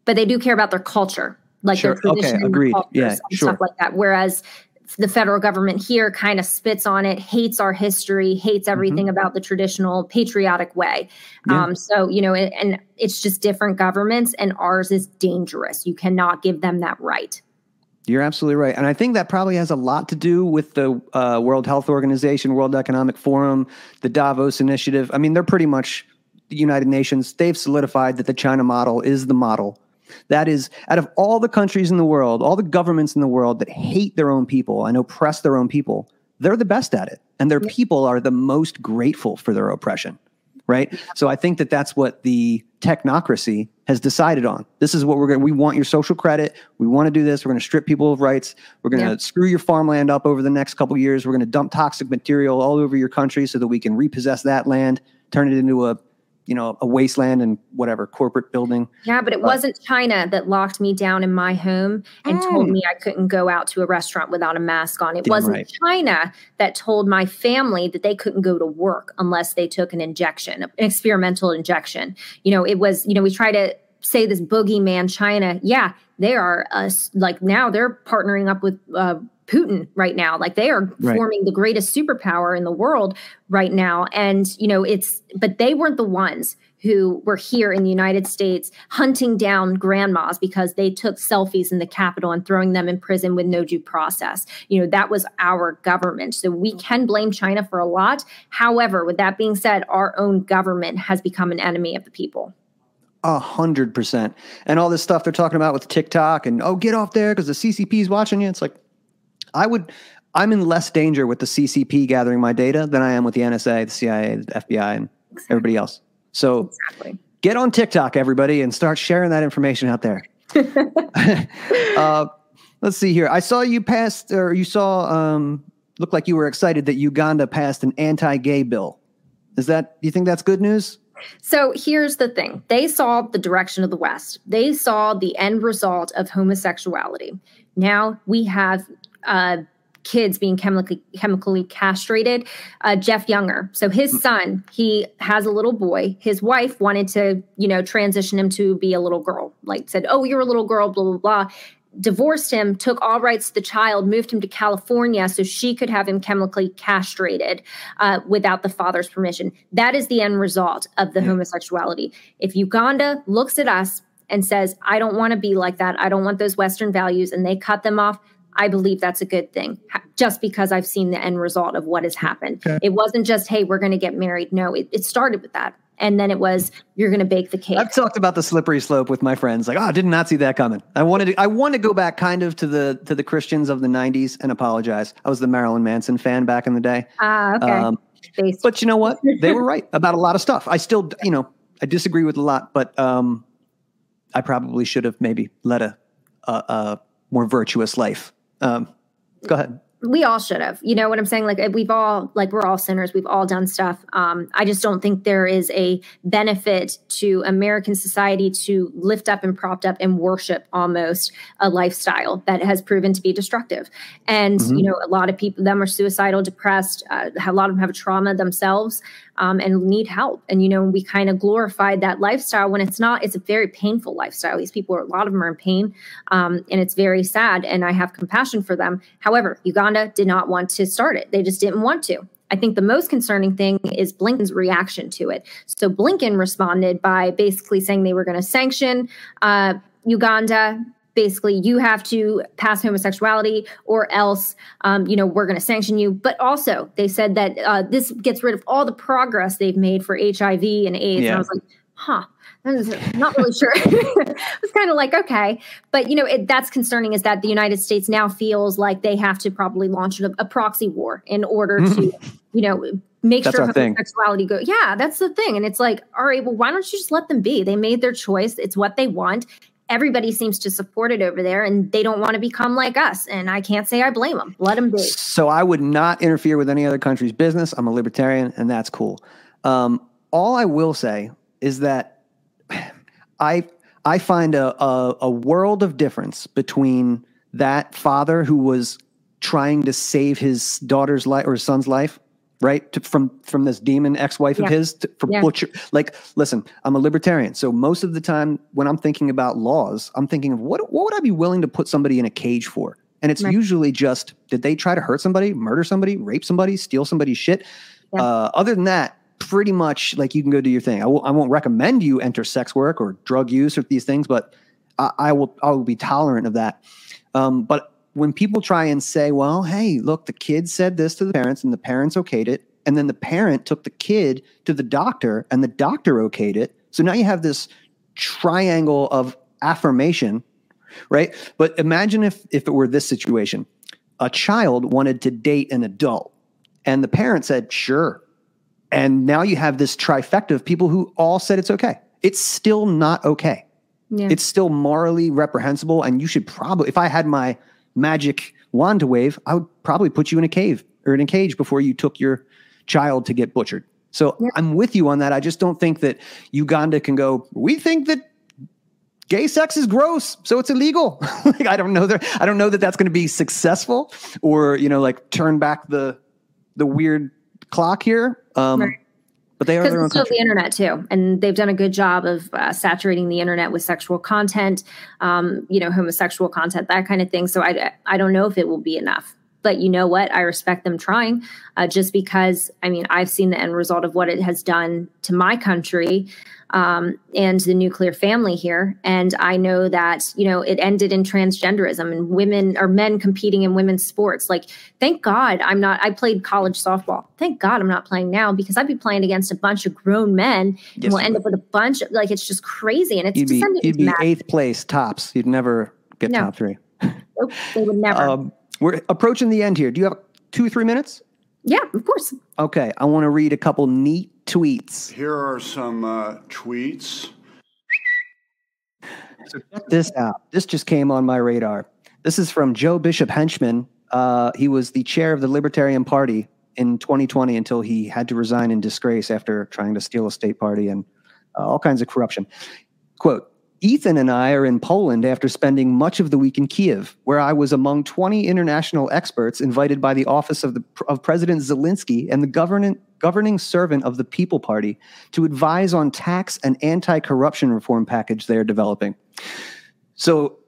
But they do care about their culture, like Sure. their Okay, tradition, and agreed. cultures Yeah, and sure. stuff like that. Whereas the federal government here kind of spits on it, hates our history, hates everything about the traditional patriotic way. Mm-hmm. Yeah. Um, so you know, and, and it's just different governments, and ours is dangerous. You cannot give them that right. You're absolutely right. And I think that probably has a lot to do with the uh, World Health Organization, World Economic Forum, the Davos Initiative. I mean, they're pretty much the United Nations. They've solidified that the China model is the model. That is, out of all the countries in the world, all the governments in the world that hate their own people and oppress their own people, they're the best at it. And their people are the most grateful for their oppression right? So I think that that's what the technocracy has decided on. This is what we're going. to We want your social credit. We want to do this. We're going to strip people of rights. We're going to Yeah. screw your farmland up over the next couple years. We're going to dump toxic material all over your country so that we can repossess that land, turn it into a, you know, a wasteland and whatever corporate building. Yeah, but it But- wasn't China that locked me down in my home and told me I couldn't go out to a restaurant without a mask on. It Mm. Damn wasn't right. China that told my family that they couldn't go to work unless they took an injection, an experimental injection. You know, it was, you know, we try to say this boogeyman China. Yeah, they are us like now they're partnering up with uh Putin right now. Like they are Right. forming the greatest superpower in the world right now. And, you know, it's, but they weren't the ones who were here in the United States hunting down grandmas because they took selfies in the Capitol and throwing them in prison with no due process. You know, that was our government. So we can blame China for a lot. However, with that being said, our own government has become an enemy of the people. A hundred percent. And all this stuff they're talking about with TikTok and oh, get off there because the CCP is watching you. It's like, I would, I'm in less danger with the CCP gathering my data than I am with the NSA, the CIA, the FBI, and everybody else. So get on TikTok, everybody, and start sharing that information out there. uh, let's see here. I saw you passed, or you saw, um, looked like you were excited that Uganda passed an anti-gay bill. Is that? Do you think that's good news? So here's the thing they saw the direction of the West, they saw the end result of homosexuality. Now we have uh, kids being chemically, chemically castrated. Uh, Jeff Younger, so his son, he has a little boy. His wife wanted to, you know, transition him to be a little girl, like said, Oh, you're a little girl, blah, blah, blah divorced him, took all rights to the child, moved him to California so she could have him chemically castrated uh, without the father's permission. That is the end result of the homosexuality. If Uganda looks at us and says, I don't want to be like that, I don't want those Western values, and they cut them off. I believe that's a good thing just because I've seen the end result of what has happened. Okay. It wasn't just, hey, we're going to get married. No, it, it started with that. And then it was, you're going to bake the cake. I've talked about the slippery slope with my friends. Like, oh, I did not see that coming. I wanted to, I want to go back kind of to the to the Christians of the '90s and apologize. I was the Marilyn Manson fan back in the day. Ah, okay. Based. but you know what? They were right about a lot of stuff. I still, you know, I disagree with a lot, but um, I probably should have maybe led a a, a more virtuous life. Um, go ahead. We all should have you know what i'm saying? Like we've all like we're all sinners. We've all done stuff. Um, i just don't think there is a benefit to american society to lift up and propped up and worship almost a lifestyle that has proven to be destructive. And Mhm. you know a lot of people them are suicidal depressed uh, a lot of them have trauma themselves um, and need help and you know we kind of glorified that lifestyle when it's not it's a very painful lifestyle these people are a lot of them are in pain um, and it's very sad and i have compassion for them however uganda did not want to start it they just didn't want to I think the most concerning thing is Blinken's reaction to it. So Blinken responded by basically saying they were going to sanction uh, Uganda. Basically, you have to pass homosexuality, or else, um, you know, we're going to sanction you. But also, they said that uh, this gets rid of all the progress they've made for HIV and AIDS. And I was like, huh, I was not really sure. it was kind of like, okay. But, you know, it, that's concerning is that the United States now feels like they have to probably launch a, a proxy war in order to, you know, make That's sure homosexuality go. Yeah, that's the thing. And it's like, all right, well, why don't you just let them be? They made their choice. It's what they want. Everybody seems to support it over there and they don't want to become like us. And I can't say I blame them. Let them be. So I would not interfere with any other country's business. I'm a libertarian, and that's cool. Um, all I will say is that I I find a, a a world of difference between that father who was trying to save his daughter's life or his son's life, right, to, from from this demon ex-wife Yeah. of his to, for Yeah. butcher. Like, listen, I'm a libertarian, so most of the time when I'm thinking about laws, I'm thinking of what what would I be willing to put somebody in a cage for? And it's Right. usually just did they try to hurt somebody, murder somebody, rape somebody, steal somebody's shit? Uh, other than that, pretty much like you can go do your thing. I w- I won't recommend you enter sex work or drug use or these things, but I, I will I will be tolerant of that. Um, but when people try and say, well, hey, look, the kid said this to the parents and the parents okayed it, and then the parent took the kid to the doctor and the doctor okayed it. So now you have this triangle of affirmation, right? But imagine if if it were this situation. A child wanted to date an adult and the parent said, sure. And now you have this trifecta of people who all said it's okay. It's still not okay. Yeah. It's still morally reprehensible. And you should probably, if I had my magic wand to wave, I would probably put you in a cave or in a cage before you took your child to get butchered. So I'm with you on that. I just don't think that Uganda can go, we think that gay sex is gross, so it's illegal. like I don't know that I don't know that that's going to be successful or, you know, like turn back the the weird clock here. Um but they are their own still country. the internet too. And they've done a good job of uh, saturating the internet with sexual content um, you know homosexual content that kind of thing. So I, I don't know if it will be enough but you know what i respect them trying uh, just because i mean i've seen the end result of what it has done to my country um, and the nuclear family here and i know that you know it ended in transgenderism and women or men competing in women's sports like thank god i'm not i played college softball thank god i'm not playing now because i'd be playing against a bunch of grown men Yes, and we'll end up with a bunch of like it's just crazy and it's You'd be, you'd be eighth place tops. You'd never get No. top three. Nope, they would never Um, we're approaching the end here. Do you have two, three minutes? yeah of course Okay, I want to read a couple neat tweets. Here are some uh, tweets. So check this out. This just came on my radar. This is from Joe Bishop Henchman. Uh, he was the chair of the Libertarian Party in 2020 until he had to resign in disgrace after trying to steal a state party and uh, all kinds of corruption. Quote, Ethan and I are in Poland after spending much of the week in Kiev, where I was among 20 international experts invited by the office of, the, of President Zelensky and the governing, governing servant of the People Party to advise on tax and anti corruption reform package they're developing. So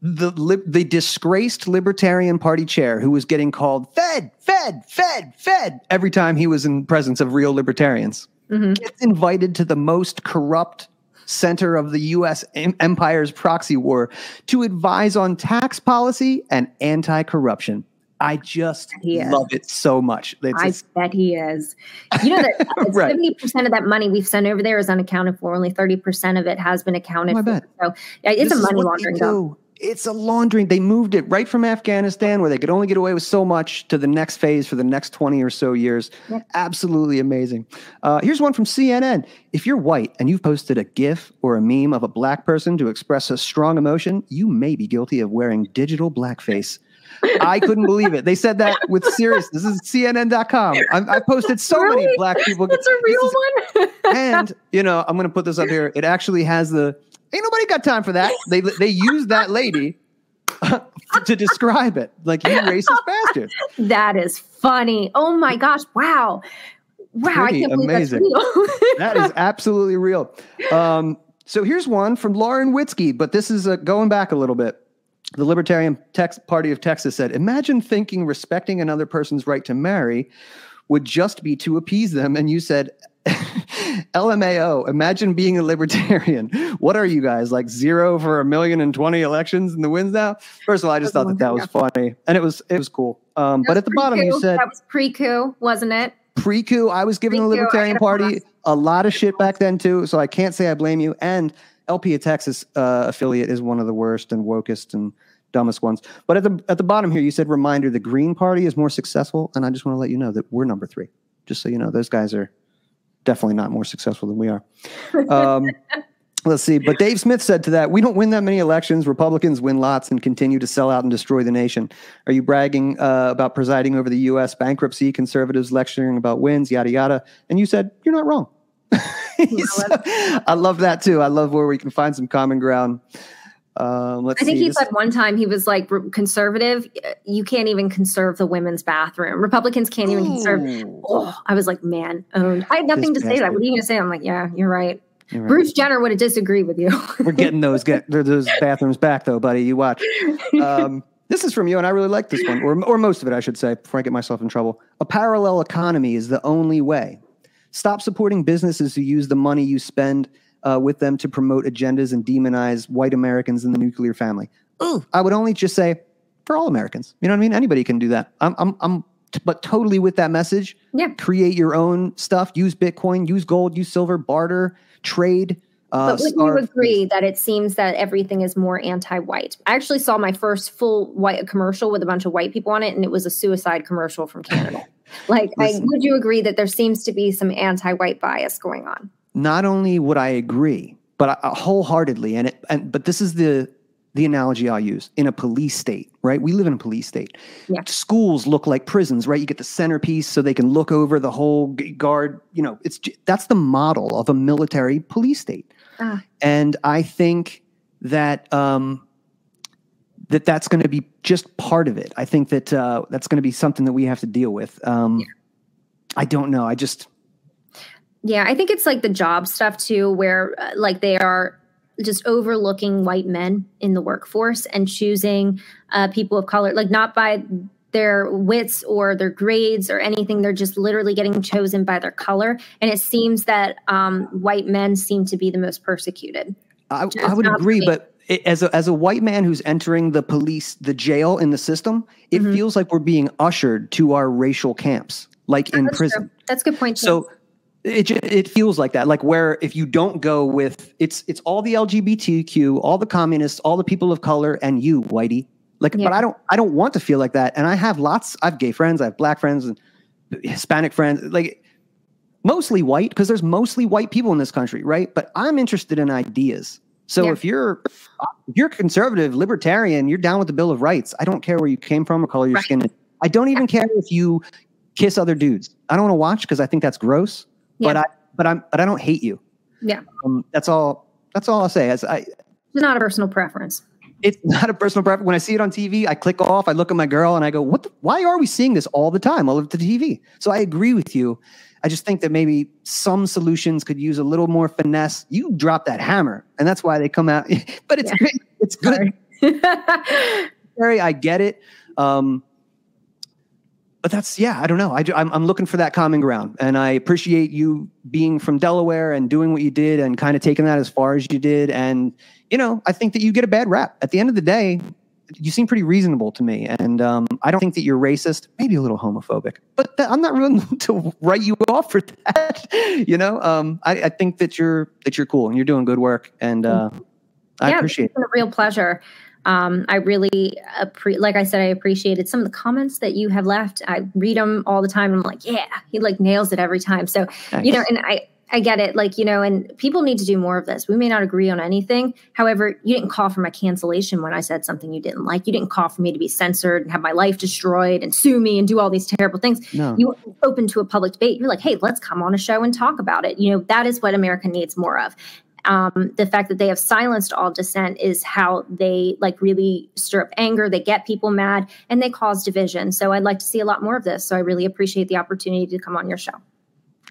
the the disgraced Libertarian Party chair who was getting called Fed, Fed, Fed, Fed every time he was in presence of real libertarians mm-hmm. gets invited to the most corrupt center of the U.S. empire's proxy war to advise on tax policy and anti-corruption. I just love it so much. It's, I it's- bet he is. You know that uh, Right. seventy percent of that money we've sent over there is unaccounted for. Only thirty percent of it has been accounted Oh, for. So yeah, it's This a money laundering. It's a laundering. They moved it right from Afghanistan, where they could only get away with so much, to the next phase for the next 20 or so years. Absolutely amazing. Uh, here's one from CNN. If you're white and you've posted a GIF or a meme of a black person to express a strong emotion, you may be guilty of wearing digital blackface. I couldn't believe it. They said that with serious. This is CNN.com. I, I posted so many black people. That's a real one. and you know, I'm going to put this up here. It actually has the. Ain't nobody got time for that. They they use that lady to describe it. Like you racist bastard. That is funny. Oh my gosh! Wow, wow! Pretty I can't believe that's real. that is absolutely real. Um, so here's one from Lauren Witzke, but this is uh, going back a little bit. The Libertarian Tex- Party of Texas said, Imagine thinking respecting another person's right to marry would just be to appease them. And you said, LMAO, imagine being a libertarian. What are you guys, like zero for a million and twenty elections in the wins now? First of all, I just thought that that was funny. And it was it was cool. Um, but at the bottom, you said, that was pre-coup, wasn't it? Pre coup, I was giving the Pre-coup, Libertarian Party a lot of shit back then too, so I can't say I blame you. And LP, a Texas uh, affiliate, is one of the worst and wokest and dumbest ones. But at the at the bottom here, you said reminder: the Green Party is more successful, and I just want to let you know that we're number three. Just so you know, those guys are definitely not more successful than we are. Um, let's see. But Dave Smith said to that, we don't win that many elections. Republicans win lots and continue to sell out and destroy the nation. Are you bragging uh, about presiding over the U.S. bankruptcy? Conservatives lecturing about wins, yada yada. And you said you're not wrong. So, I love that too. I love where we can find some common ground. Um, let's I think see. he said one time he was like conservative. You can't even conserve the women's bathroom. Republicans can't even conserve. Oh, I was like, man, owned. I had nothing This to say that. What are you going to say? I'm like, yeah, you're right. You're right. Bruce Jenner would have disagreed with you. We're getting those get those bathrooms back though, buddy. You watch. Um, this is from you, and I really like this one, or or most of it, I should say, before I get myself in trouble. A parallel economy is the only way. Stop supporting businesses who use the money you spend uh, with them to promote agendas and demonize white Americans in the nuclear family. Ooh, I would only just say for all Americans. You know what I mean? Anybody can do that. I'm I'm I'm t- but totally with that message. Yeah. Create your own stuff. Use Bitcoin. Use gold. Use silver. Barter. Trade. Uh, but wouldn't you agree that it seems that everything is more anti-white? I actually saw my first full white commercial with a bunch of white people on it, and it was a suicide commercial from Canada. like, I, would you agree that there seems to be some anti-white bias going on? Not only would I agree, but I, I wholeheartedly, and it, and but this is the the analogy I'll use in a police state, right? We live in a police state. Yeah. Schools look like prisons, right? You get the centerpiece so they can look over the whole guard. You know, it's that's the model of a military police state, Ah. and I think that um, that that's going to be just part of it. I think that uh, that's going to be something that we have to deal with. Um, I don't know. I just Yeah, I think it's like the job stuff too, where uh, like they are just overlooking white men in the workforce and choosing uh, people of color, like not by their wits or their grades or anything. They're just literally getting chosen by their color. And it seems that um, white men seem to be the most persecuted. I, I would agree, but it, as a, as a white man who's entering the police, the jail in the system, it Mm-hmm. feels like we're being ushered to our racial camps, like in That's prison. true. That's a good point. Too. So it it feels like that, like where if you don't go with it's it's all the LGBTQ, all the communists, all the people of color, and you, whitey. Like, Yeah. but I don't I don't want to feel like that, and I have lots. I have gay friends, I have black friends, and Hispanic friends. Like mostly white because there's mostly white people in this country, right? But I'm interested in ideas. So Yeah. if you're if you're conservative, libertarian, you're down with the Bill of Rights. I don't care where you came from or color your Right. skin. I don't even care if you kiss other dudes. I don't want to watch because I think that's gross. But I but I'm but I don't hate you. yeah, Um, that's all. That's all I'll say. As I, it's not a personal preference. it's not a personal preference. When I see it on TV, I click off. I look at my girl and I go, "What? The, why are we seeing this all the time, all over the TV?" So I agree with you. I just think that maybe some solutions could use a little more finesse. You drop that hammer, and that's why they come out. but it's Yeah. great. It's good. Harry, I get it. Um, but that's yeah, I don't know. I, I'm, I'm looking for that common ground, and I appreciate you being from Delaware and doing what you did, and kind of taking that as far as you did. And you know, I think that you get a bad rap. At the end of the day, you seem pretty reasonable to me, and um, I don't think that you're racist. Maybe a little homophobic, but th- I'm not willing to write you off for that. you know, um, I, I think that you're that you're cool and you're doing good work, and uh, I yeah, appreciate. It's been a real pleasure. Um, I really, appre- like I said, I appreciated some of the comments that you have left. I read them all the time. And I'm like, yeah, he like nails it every time. So, you know, and I, I get it. Like, you know, and people need to do more of this. We may not agree on anything. However, you didn't call for my cancellation when I said something you didn't like. You didn't call for me to be censored and have my life destroyed and sue me and do all these terrible things. No. You open to a public debate. You're like, hey, let's come on a show and talk about it. You know, that is what America needs more of um, the fact that they have silenced all dissent is how they like really stir up anger they get people mad and they cause division so i'd like to see a lot more of this so i really appreciate the opportunity to come on your show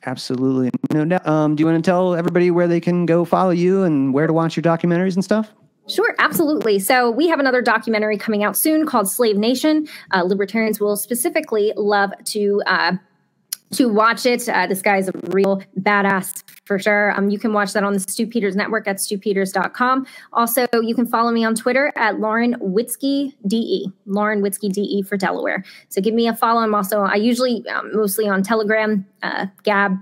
Absolutely. No doubt. Um, do you want to tell everybody where they can go follow you and where to watch your documentaries and stuff? Sure, absolutely. So we have another documentary coming out soon called Slave Nation. Uh, libertarians will specifically love to uh, to watch it. Uh, this guy's a real badass for sure. Um, you can watch that on the Stu Peters Network at stupeters.com. Also, you can follow me on Twitter at Lauren Witzke DE, Lauren Witzke DE for Delaware. So give me a follow. I'm also, I usually um, mostly on Telegram, uh, Gab,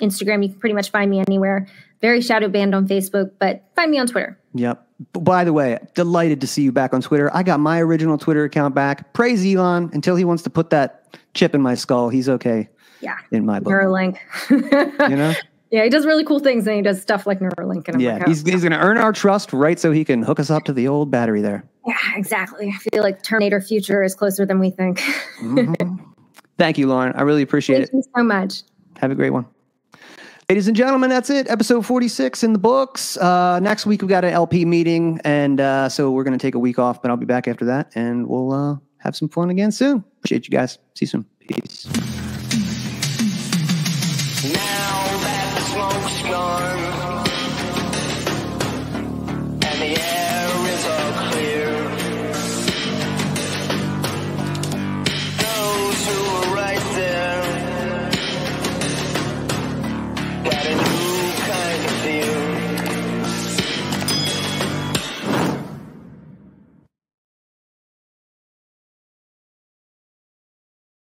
Instagram. You can pretty much find me anywhere. Very shadow banned on Facebook, but find me on Twitter. Yep. By the way, delighted to see you back on Twitter. I got my original Twitter account back. Praise Elon until he wants to put that chip in my skull. He's okay Yeah. in my book. Neuralink. You know? yeah, he does really cool things and he does stuff like Neuralink. And I'm yeah, like, oh, he's, he's going to earn our trust, right? So he can hook us up to the old battery there. yeah, exactly. I feel like Terminator Future is closer than we think. Thank you, Lauren. I really appreciate Thank it. you so much. Have a great one. Ladies and gentlemen, that's it. Episode 46 in the books. Uh, next week, we've got an LP meeting. And uh, so we're going to take a week off, but I'll be back after that. And we'll uh, have some fun again soon. Appreciate you guys. See you soon. Peace.